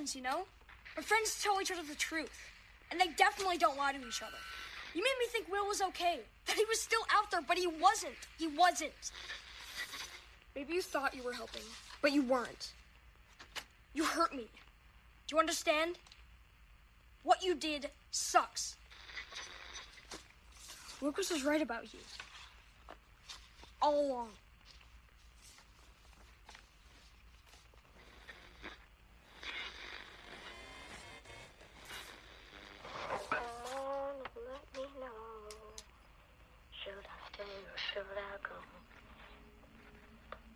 friends, you know? Our friends tell each other the truth. And they definitely don't lie to each other. You made me think Will was okay. That he was still out there, but he wasn't. He wasn't. Maybe you thought you were helping, but you weren't. You hurt me. Do you understand? What you did sucks. Lucas was right about you. All along. Should I stay or should I go?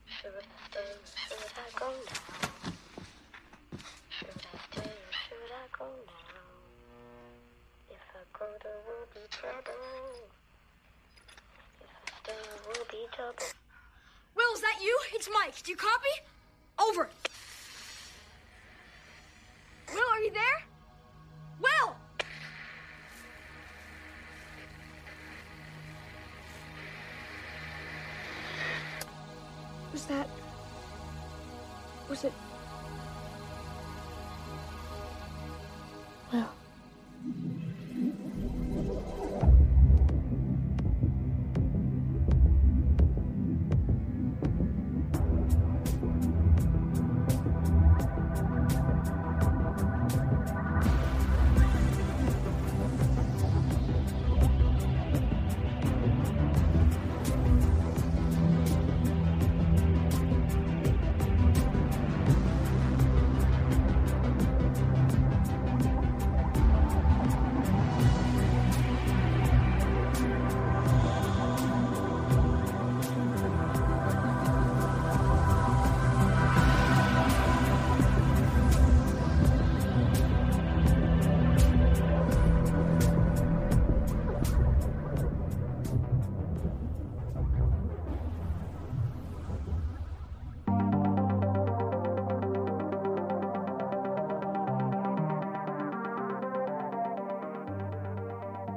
Should I stay or should I go now? Should I stay or should I go now? If I go, there will be trouble. If I stay, there will be trouble. Will, is that you? It's Mike. Do you copy? Over. Will, are you there? Will! Was that. Was it.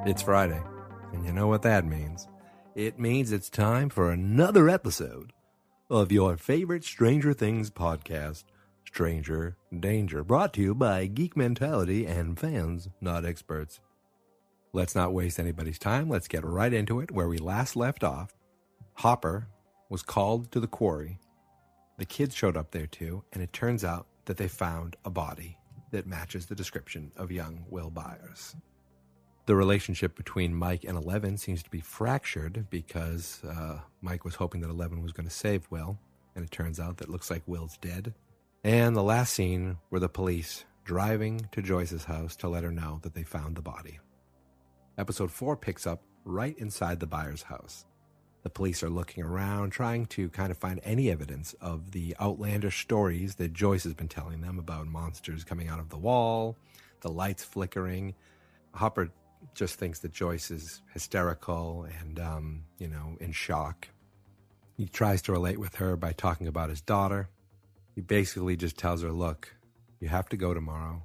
It's Friday, and you know what that means. It means it's time for another episode of your favorite Stranger Things podcast, Stranger Danger, brought to you by Geek Mentality and fans, not experts. Let's not waste anybody's time. Let's get right into it where we last left off. Hopper was called to the quarry. The kids showed up there too, and it turns out that they found a body that matches the description of young Will Byers. The relationship between Mike and Eleven seems to be fractured because uh, Mike was hoping that Eleven was going to save Will, and it turns out that it looks like Will's dead. And the last scene were the police driving to Joyce's house to let her know that they found the body. Episode 4 picks up right inside the Byers' house. The police are looking around, trying to kind of find any evidence of the outlandish stories that Joyce has been telling them about monsters coming out of the wall, the lights flickering. Hopper just thinks that Joyce is hysterical and, um, you know, in shock. He tries to relate with her by talking about his daughter. He basically just tells her, look, you have to go tomorrow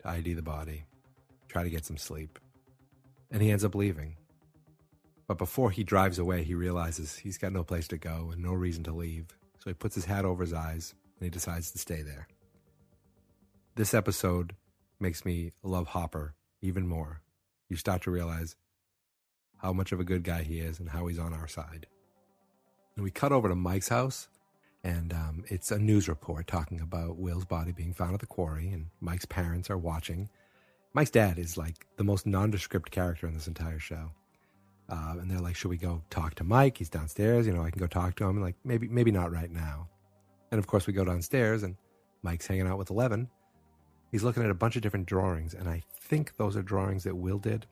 to ID the body, try to get some sleep. And he ends up leaving. But before he drives away, he realizes he's got no place to go and no reason to leave. So he puts his hat over his eyes and he decides to stay there. This episode makes me love Hopper even more. You start to realize how much of a good guy he is and how he's on our side. And we cut over to Mike's house, and um, it's a news report talking about Will's body being found at the quarry, and Mike's parents are watching. Mike's dad is like the most nondescript character in this entire show. Uh, and they're like, "Should we go talk to Mike? He's downstairs. You know, I can go talk to him." Like, maybe, maybe not right now. And of course, we go downstairs, and Mike's hanging out with Eleven. He's looking at a bunch of different drawings, and I think those are drawings that Will did.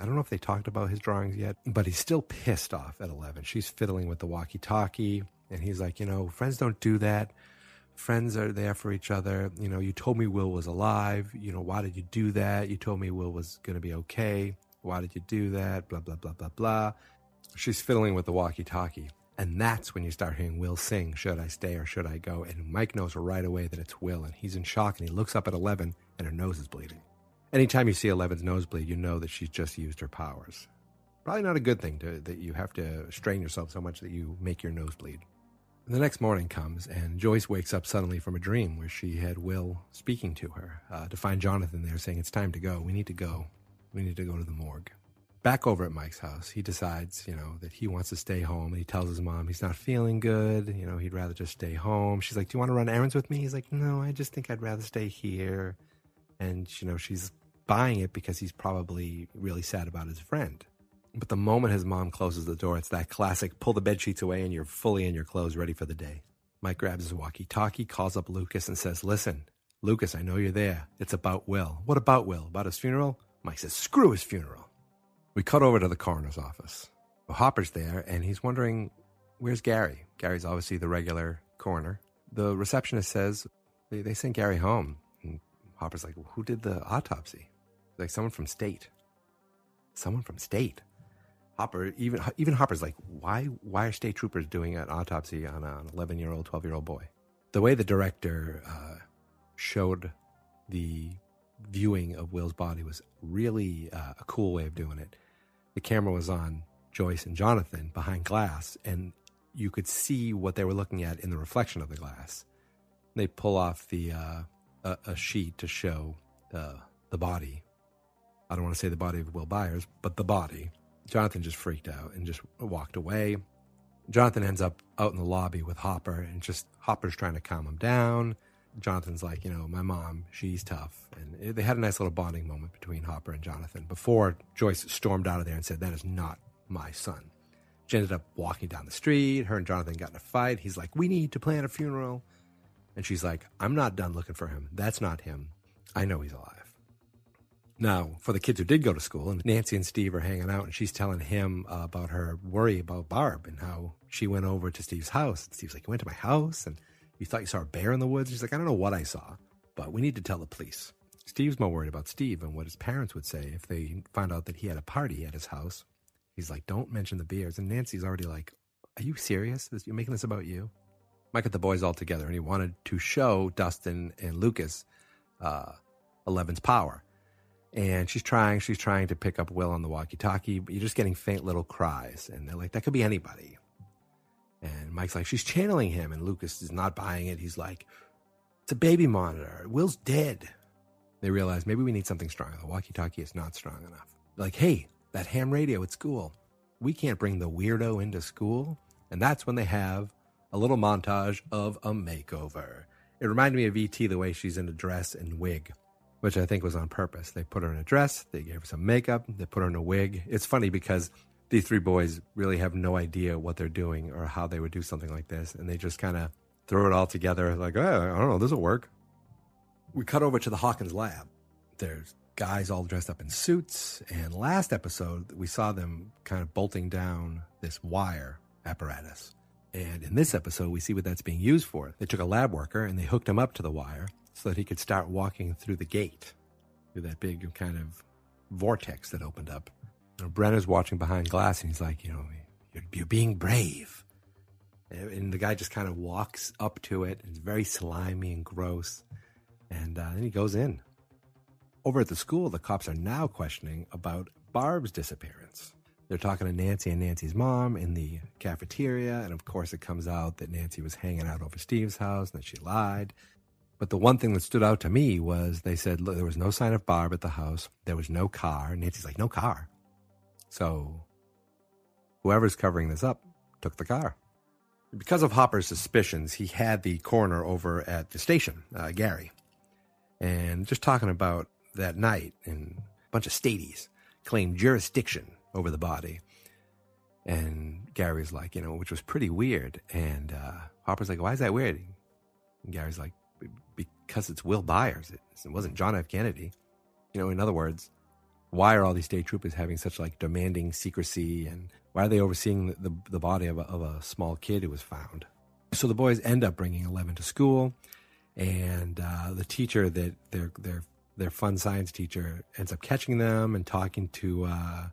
I don't know if they talked about his drawings yet, but he's still pissed off at Eleven. She's fiddling with the walkie-talkie, and he's like, "You know, friends don't do that. friends are there for each other. You know, you told me Will was alive. You know, why did you do that? You told me Will was going to be okay. Why did you do that? Blah, blah, blah, blah, blah. She's fiddling with the walkie talkie. And that's when you start hearing Will sing, Should I stay or should I go? And Mike knows right away that it's Will. And he's in shock and he looks up at 11 and her nose is bleeding. Anytime you see 11's nose bleed, you know that she's just used her powers. Probably not a good thing to, that you have to strain yourself so much that you make your nose bleed. The next morning comes, and Joyce wakes up suddenly from a dream where she had Will speaking to her uh, to find Jonathan there saying, It's time to go. We need to go. We need to go to the morgue. Back over at Mike's house, he decides, you know, that he wants to stay home. And he tells his mom he's not feeling good. You know, he'd rather just stay home. She's like, Do you want to run errands with me? He's like, No, I just think I'd rather stay here. And, you know, she's buying it because he's probably really sad about his friend. But the moment his mom closes the door, it's that classic pull the bed sheets away and you're fully in your clothes, ready for the day. Mike grabs his walkie talkie, calls up Lucas, and says, Listen, Lucas, I know you're there. It's about Will. What about Will? About his funeral? Mike says, Screw his funeral. We cut over to the coroner's office. Well, Hopper's there, and he's wondering, Where's Gary? Gary's obviously the regular coroner. The receptionist says, They, they sent Gary home. And Hopper's like, well, Who did the autopsy? Like, someone from state. Someone from state. Hopper, even even Hopper's like, why why are state troopers doing an autopsy on an 11 year old, 12 year old boy? The way the director uh, showed the viewing of Will's body was really uh, a cool way of doing it. The camera was on Joyce and Jonathan behind glass, and you could see what they were looking at in the reflection of the glass. They pull off the uh, a, a, sheet to show uh, the body. I don't want to say the body of Will Byers, but the body Jonathan just freaked out and just walked away. Jonathan ends up out in the lobby with Hopper, and just Hopper's trying to calm him down. Jonathan's like, you know, my mom, she's tough. And they had a nice little bonding moment between Hopper and Jonathan before Joyce stormed out of there and said, That is not my son. She ended up walking down the street. Her and Jonathan got in a fight. He's like, We need to plan a funeral. And she's like, I'm not done looking for him. That's not him. I know he's alive. Now, for the kids who did go to school, and Nancy and Steve are hanging out, and she's telling him about her worry about Barb and how she went over to Steve's house. And Steve's like, You went to my house, and you thought you saw a bear in the woods? She's like, I don't know what I saw, but we need to tell the police. Steve's more worried about Steve and what his parents would say if they found out that he had a party at his house. He's like, Don't mention the beers. And Nancy's already like, Are you serious? You're making this about you? Mike got the boys all together, and he wanted to show Dustin and Lucas uh, Eleven's power and she's trying she's trying to pick up will on the walkie-talkie but you're just getting faint little cries and they're like that could be anybody and mike's like she's channeling him. And lucas is not buying it. He's like it's a baby monitor. Will's dead. They realize maybe we need something stronger the walkie-talkie is not strong enough. Like hey that ham radio at school. We can't bring the weirdo into school. And that's when they have a little montage of a makeover. It reminded me of E.T. the way she's in a dress and wig which I think was on purpose. They put her in a dress, they gave her some makeup, they put her in a wig. It's funny because these three boys really have no idea what they're doing or how they would do something like this. And they just kind of throw it all together like, oh, I don't know, this will work. We cut over to the Hawkins lab. There's guys all dressed up in suits. And last episode, we saw them kind of bolting down this wire apparatus. And in this episode, we see what that's being used for. They took a lab worker and they hooked him up to the wire so that he could start walking through the gate, through that big kind of vortex that opened up. Brenner's watching behind glass and he's like, you know, you're, you're being brave. And the guy just kind of walks up to it. It's very slimy and gross. And uh, then he goes in. Over at the school, the cops are now questioning about Barb's disappearance. They're talking to Nancy and Nancy's mom in the cafeteria. And of course, it comes out that Nancy was hanging out over Steve's house and that she lied. But the one thing that stood out to me was they said look, there was no sign of Barb at the house. There was no car. Nancy's like, no car. So whoever's covering this up took the car. Because of Hopper's suspicions, he had the coroner over at the station, uh, Gary, and just talking about that night, and a bunch of staties claimed jurisdiction over the body. And Gary's like, you know, which was pretty weird. And uh, Hopper's like, why is that weird? And Gary's like, because it's Will Byers. It, it wasn't John F. Kennedy. You know, in other words, why are all these state troopers having such like demanding secrecy and why are they overseeing the, the, the body of a, of a small kid who was found? So the boys end up bringing Eleven to school, and uh, the teacher that their their their fun science teacher ends up catching them and talking to uh,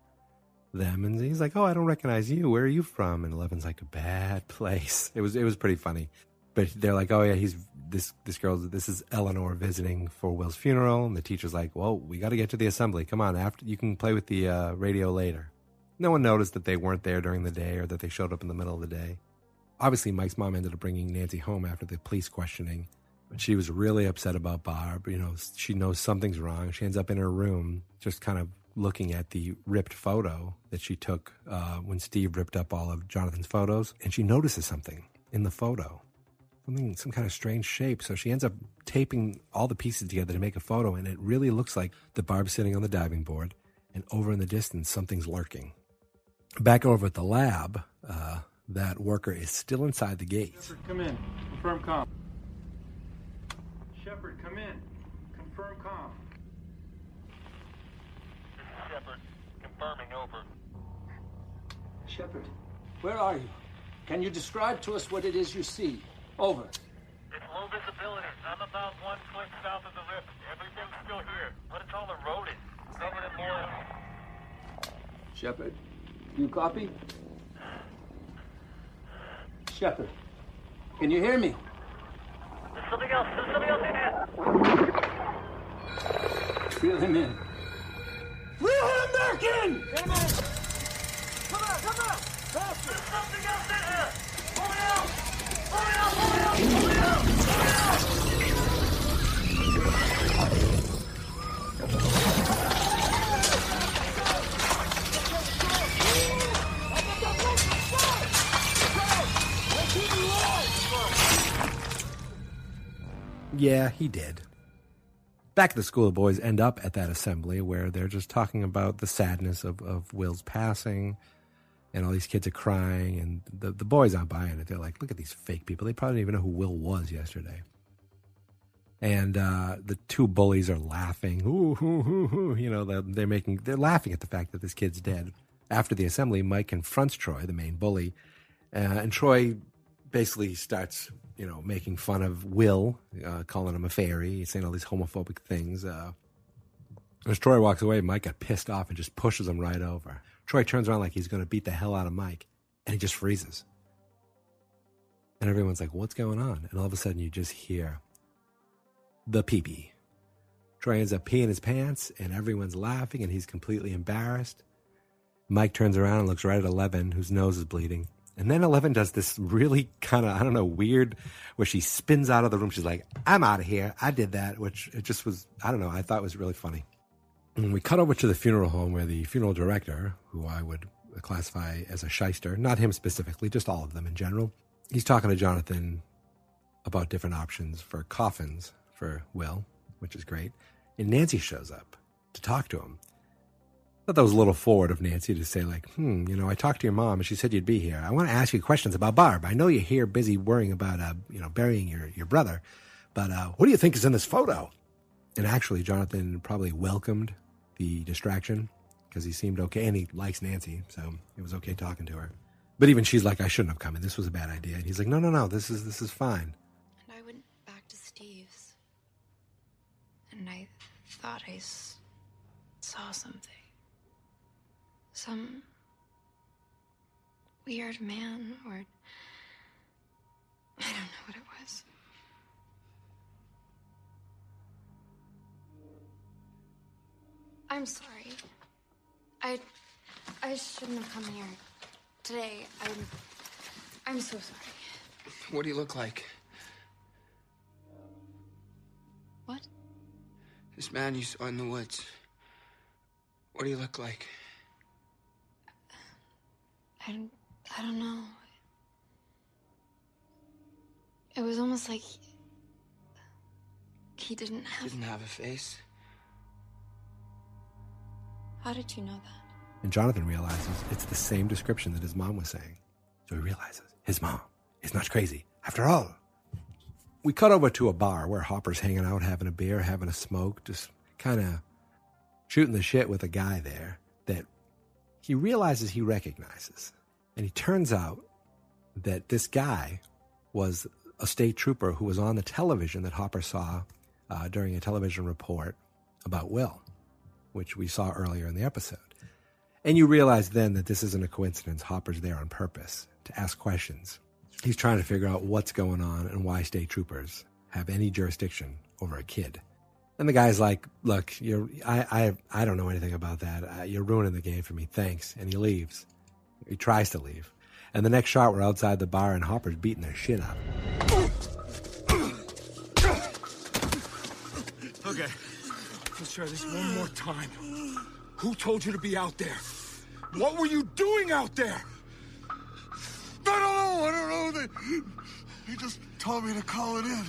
them, and he's like, "Oh, I don't recognize you. Where are you from?" And Eleven's like, "A bad place." It was it was pretty funny, but they're like, "Oh yeah, he's this this girl. This is Eleanor visiting for Will's funeral." And the teacher's like, "Well, we got to get to the assembly. Come on, after you can play with the uh, radio later." No one noticed that they weren't there during the day or that they showed up in the middle of the day. Obviously, Mike's mom ended up bringing Nancy home after the police questioning. But she was really upset about Barb. You know, she knows something's wrong. She ends up in her room, just kind of looking at the ripped photo that she took uh, when Steve ripped up all of Jonathan's photos, and she notices something in the photo, something, some kind of strange shape. So she ends up taping all the pieces together to make a photo, and it really looks like the barb sitting on the diving board, and over in the distance, something's lurking. Back over at the lab, uh, that worker is still inside the gate. Shepard, come in. Confirm com. Shepard, come in. Confirm com. Shepard, confirming over. Shepard, where are you? Can you describe to us what it is you see? Over. It's low visibility. I'm about one foot south of the rift. Everything's still here, but it's all eroded. Covered in mold. Shepard, you copy? Shepard, can you hear me? There's something else. There's something else in here. Reel him in. Reel him back in! Come on, come on. There's something else in here. Yeah, he did. Back at the school, the boys end up at that assembly where they're just talking about the sadness of, of Will's passing, and all these kids are crying, and the, the boys aren't buying it. They're like, look at these fake people. They probably didn't even know who Will was yesterday. And uh, the two bullies are laughing. Ooh, hoo, hoo. You know, they're, they're making, they're laughing at the fact that this kid's dead. After the assembly, Mike confronts Troy, the main bully, uh, and Troy basically starts, you know, making fun of Will, uh, calling him a fairy, saying all these homophobic things. Uh, as Troy walks away, Mike got pissed off and just pushes him right over. Troy turns around like he's going to beat the hell out of Mike, and he just freezes. And everyone's like, what's going on? And all of a sudden, you just hear the pee pee. Troy ends up peeing his pants, and everyone's laughing, and he's completely embarrassed. Mike turns around and looks right at Eleven, whose nose is bleeding. And then Eleven does this really kind of, I don't know, weird, where she spins out of the room. She's like, I'm out of here. I did that, which it just was, I don't know, I thought was really funny. And we cut over to the funeral home where the funeral director, who I would classify as a shyster, not him specifically, just all of them in general, he's talking to Jonathan about different options for coffins for Will, which is great. And Nancy shows up to talk to him. I thought that was a little forward of Nancy to say, like, hmm, you know, I talked to your mom and she said you'd be here. I want to ask you questions about Barb. I know you're here busy worrying about, uh, you know, burying your, your brother, but uh, what do you think is in this photo? And actually, Jonathan probably welcomed the distraction because he seemed okay and he likes Nancy, so it was okay talking to her. But even she's like, I shouldn't have come in. This was a bad idea. And he's like, no, no, no, this is this is fine. And I went back to Steve's. And I thought I s- saw something. Some weird man, or. I don't know what it was. I'm sorry. I. I shouldn't have come here today. I'm. I'm so sorry. What do you look like? What? This man you saw in the woods. What do you look like? I don't, I don't know. It was almost like he, he didn't have. Didn't have a face. How did you know that? And Jonathan realizes it's the same description that his mom was saying. So he realizes his mom is not crazy after all. We cut over to a bar where Hopper's hanging out, having a beer, having a smoke, just kind of shooting the shit with a guy there that he realizes he recognizes. And he turns out that this guy was a state trooper who was on the television that Hopper saw uh, during a television report about Will, which we saw earlier in the episode. And you realize then that this isn't a coincidence. Hopper's there on purpose to ask questions. He's trying to figure out what's going on and why state troopers have any jurisdiction over a kid. And the guy's like, "Look, you're I I I don't know anything about that. Uh, you're ruining the game for me. Thanks." And he leaves. He tries to leave. And the next shot, we're outside the bar, and Hopper's beating their shit out. Okay, let's try this one more time. Who told you to be out there? What were you doing out there? I don't know. I don't know. They, he just told me to call it in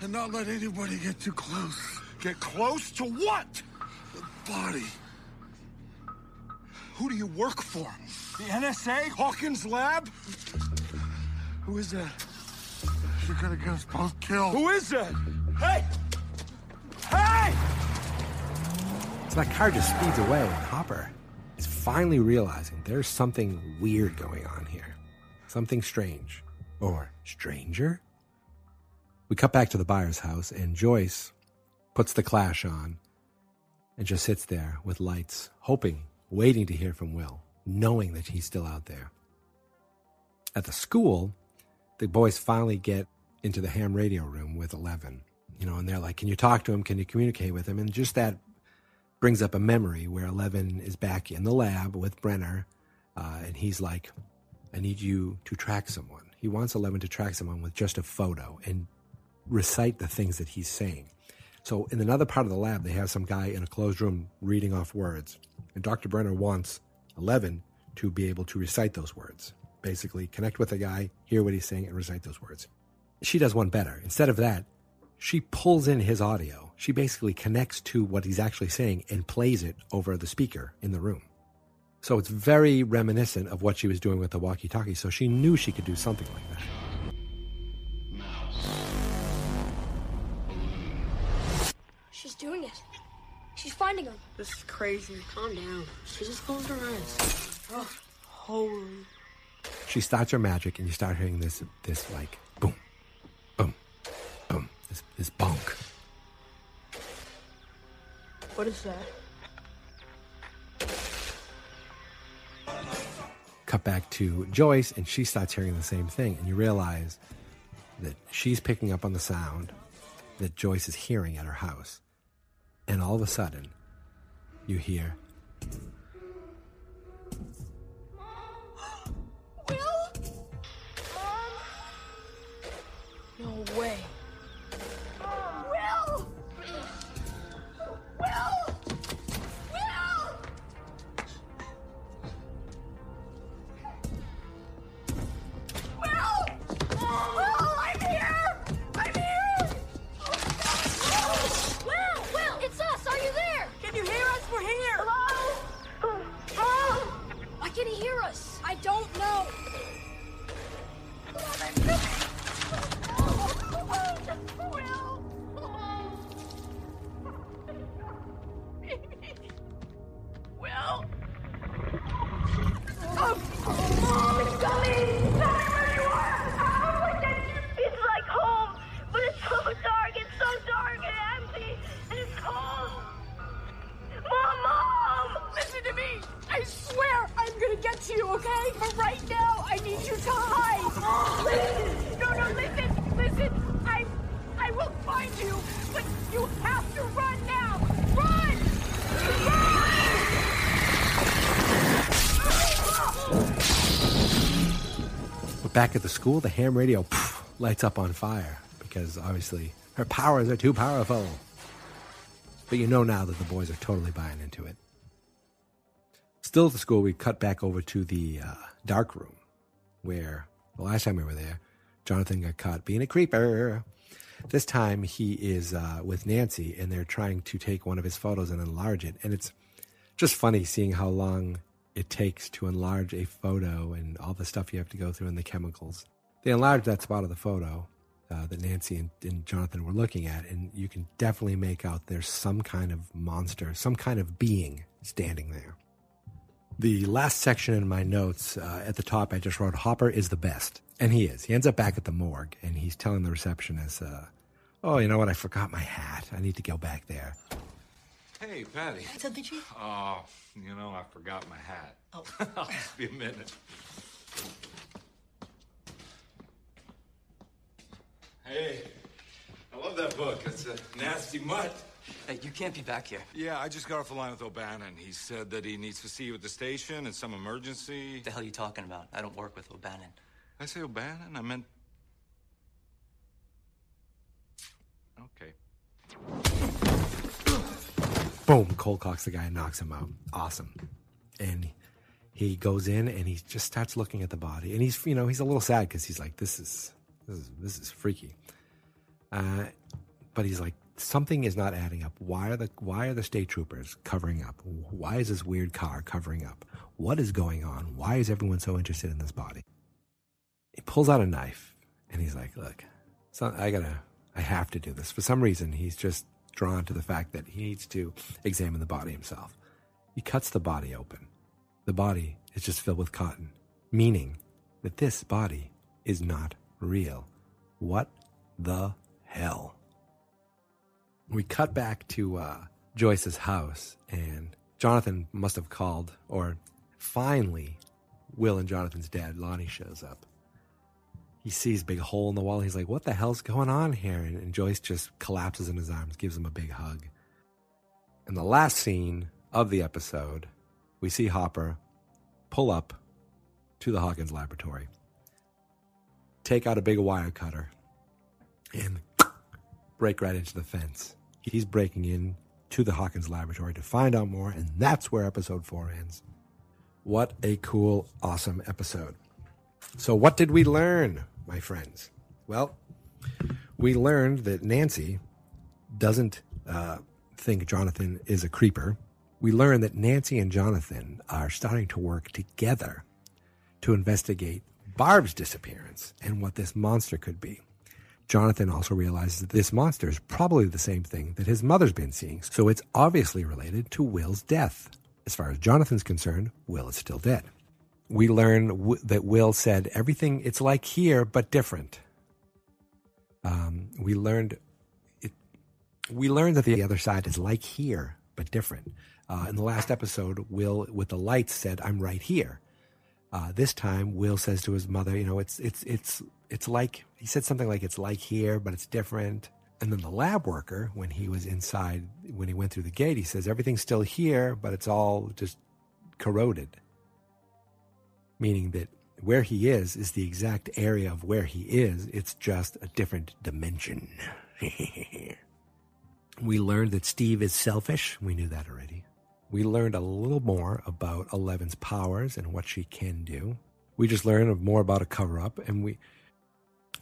and not let anybody get too close. Get close to what? The body. Who do you work for? The NSA? Hawkins Lab? Who is that? You're gonna get us both killed. Who is that? Hey! Hey! So that car just speeds away, and Hopper is finally realizing there's something weird going on here. Something strange. Or stranger? We cut back to the Byers' house, and Joyce puts the Clash on and just sits there with lights, hoping, waiting to hear from Will, knowing that he's still out there. At the school, the boys finally get into the ham radio room with Eleven, you know, and they're like, Can you talk to him? Can you communicate with him? And just that brings up a memory where Eleven is back in the lab with Brenner, uh, and he's like, I need you to track someone. He wants Eleven to track someone with just a photo and recite the things that he's saying. So in another part of the lab, they have some guy in a closed room reading off words. And Dr. Brenner wants Eleven to be able to recite those words. Basically, connect with the guy, hear what he's saying, and recite those words. She does one better. Instead of that, she pulls in his audio. She basically connects to what he's actually saying and plays it over the speaker in the room. So it's very reminiscent of what she was doing with the walkie talkie. So she knew she could do something like that. She's doing it. She's finding him. This is crazy. Calm down. She just closed her eyes. Oh, holy. She starts her magic, and you start hearing this, this like boom, boom, this, this bonk. What is that? Cut back to Joyce, and she starts hearing the same thing, and you realize that she's picking up on the sound that Joyce is hearing at her house. And all of a sudden, you hear Can't he hear us? I don't know. Will? Back at the school, the ham radio lights up on fire because obviously her powers are too powerful. But you know now that the boys are totally buying into it. Still at the school, we cut back over to the uh, dark room where the last time we were there, Jonathan got caught being a creeper. This time he is uh, with Nancy and they're trying to take one of his photos and enlarge it. And it's just funny seeing how long it takes to enlarge a photo and all the stuff you have to go through and the chemicals. They enlarged that spot of the photo uh, that Nancy and, and Jonathan were looking at, and you can definitely make out there's some kind of monster, some kind of being standing there. The last section in my notes uh, at the top, I just wrote Hopper is the best. And he is. He ends up back at the morgue and he's telling the receptionist, uh, Oh, you know what? I forgot my hat. I need to go back there. Hey, Patty. So did you? Oh, you know, I forgot my hat. Oh. I'll just be a minute. Hey, I love that book. It's a nasty mutt. Hey, you can't be back here. Yeah, I just got off the line with O'Bannon. He said that he needs to see you at the station in some emergency. What the hell are you talking about? I don't work with O'Bannon. I say O'Bannon? I meant. Okay. Boom, cold cocks the guy and knocks him out. Awesome. And he goes in and he just starts looking at the body. And he's, you know, he's a little sad because he's like, this is, this is, this is freaky. Uh, but he's like, something is not adding up. Why are the, why are the state troopers covering up? Why is this weird car covering up? What is going on? Why is everyone so interested in this body? He pulls out a knife and he's like, look, so I gotta, I have to do this. For some reason, he's just drawn to the fact that he needs to examine the body himself. He cuts the body open. The body is just filled with cotton, meaning that this body is not real. What the hell? We cut back to uh, Joyce's house, and Jonathan must have called, or finally, Will and Jonathan's dad, Lonnie, shows up. He sees big hole in the wall. He's like, What the hell's going on here? And, and Joyce just collapses in his arms, gives him a big hug. And the last scene of the episode, we see Hopper pull up to the Hawkins laboratory, take out a big wire cutter, and break right into the fence. He's breaking in to the Hawkins laboratory to find out more, and that's where episode four ends. What a cool, awesome episode. So, what did we learn, my friends? Well, we learned that Nancy doesn't uh, think Jonathan is a creeper. We learned that Nancy and Jonathan are starting to work together to investigate Barb's disappearance and what this monster could be. Jonathan also realizes that this monster is probably the same thing that his mother's been seeing, so it's obviously related to Will's death. As far as Jonathan's concerned, Will is still dead. We learn w- that Will said everything, it's like here, but different. Um, we learned it, we learned that the other side is like here, but different. Uh, in the last episode, Will with the lights said, "I'm right here." Uh, this time, Will says to his mother, "You know, it's it's it's it's like he said something like it's like here, but it's different." And then the lab worker, when he was inside, when he went through the gate, he says, "Everything's still here, but it's all just corroded." Meaning that where he is is the exact area of where he is. It's just a different dimension. we learned that Steve is selfish. We knew that already. We learned a little more about Eleven's powers and what she can do. We just learned more about a cover up. And we,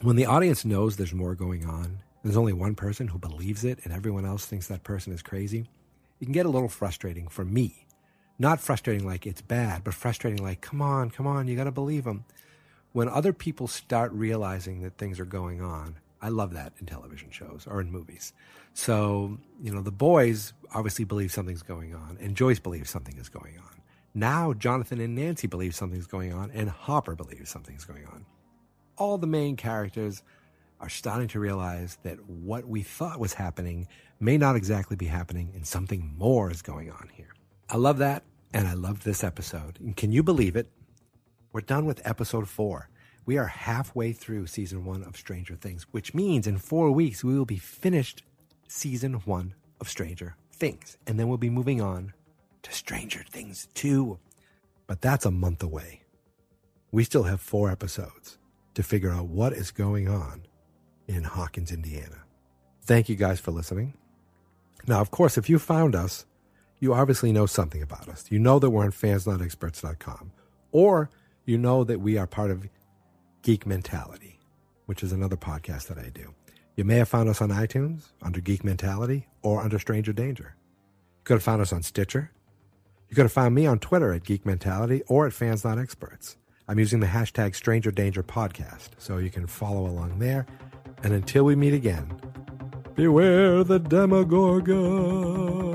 when the audience knows there's more going on, there's only one person who believes it and everyone else thinks that person is crazy, it can get a little frustrating for me. Not frustrating like it's bad, but frustrating like, come on, come on, you got to believe them. When other people start realizing that things are going on, I love that in television shows or in movies. So, you know, the boys obviously believe something's going on, and Joyce believes something is going on. Now, Jonathan and Nancy believe something's going on, and Hopper believes something's going on. All the main characters are starting to realize that what we thought was happening may not exactly be happening, and something more is going on here. I love that, and I love this episode. And can you believe it? We're done with episode four. We are halfway through season one of Stranger Things, which means in four weeks we will be finished season one of Stranger Things. And then we'll be moving on to Stranger Things 2. But that's a month away. We still have four episodes to figure out what is going on in Hawkins, Indiana. Thank you guys for listening. Now, of course, if you found us, you obviously know something about us. You know that we're on fansnotexperts.com, or you know that we are part of Geek Mentality, which is another podcast that I do. You may have found us on iTunes under Geek Mentality or under Stranger Danger. You could have found us on Stitcher. You could have found me on Twitter at Geek Mentality or at Fans Not Experts. I'm using the hashtag Stranger Danger Podcast, so you can follow along there. And until we meet again, beware the Demogorgon.